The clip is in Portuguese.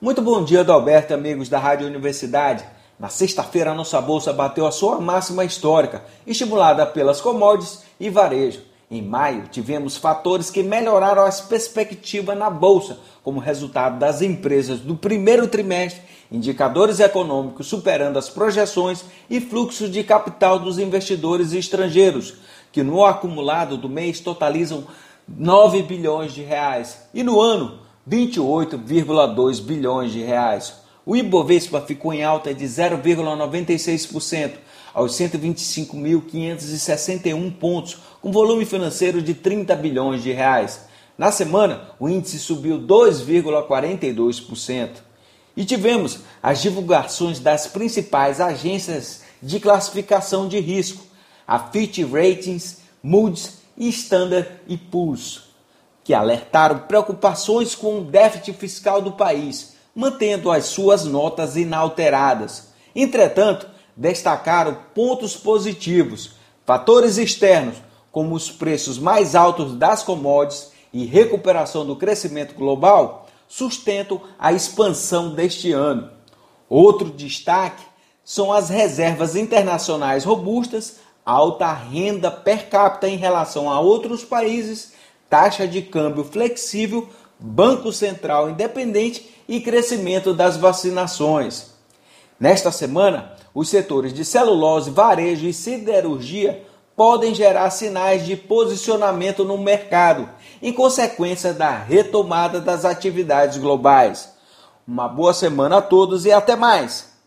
Muito bom dia, Adalberto, amigos da Rádio Universidade. Na sexta-feira, a nossa bolsa bateu a sua máxima histórica, estimulada pelas commodities e varejo. Em maio, tivemos fatores que melhoraram as perspectivas na bolsa, como resultado das empresas do primeiro trimestre, indicadores econômicos superando as projeções e fluxos de capital dos investidores estrangeiros, que no acumulado do mês totalizam 9 bilhões de reais. E no ano, 28,2 bilhões de reais. O Ibovespa ficou em alta de 0,96% aos 125.561 pontos, com volume financeiro de 30 bilhões de reais. Na semana, o índice subiu 2,42%. E tivemos as divulgações das principais agências de classificação de risco, a Fitch Ratings, Moody's e Standard Poor's que alertaram preocupações com o déficit fiscal do país, mantendo as suas notas inalteradas. Entretanto, destacaram pontos positivos, fatores externos, como os preços mais altos das commodities e recuperação do crescimento global, sustentam a expansão deste ano. Outro destaque são as reservas internacionais robustas, alta renda per capita em relação a outros países taxa de câmbio flexível, Banco Central independente e crescimento das vacinações. Nesta semana, os setores de celulose, varejo e siderurgia podem gerar sinais de posicionamento no mercado, em consequência da retomada das atividades globais. Uma boa semana a todos e até mais!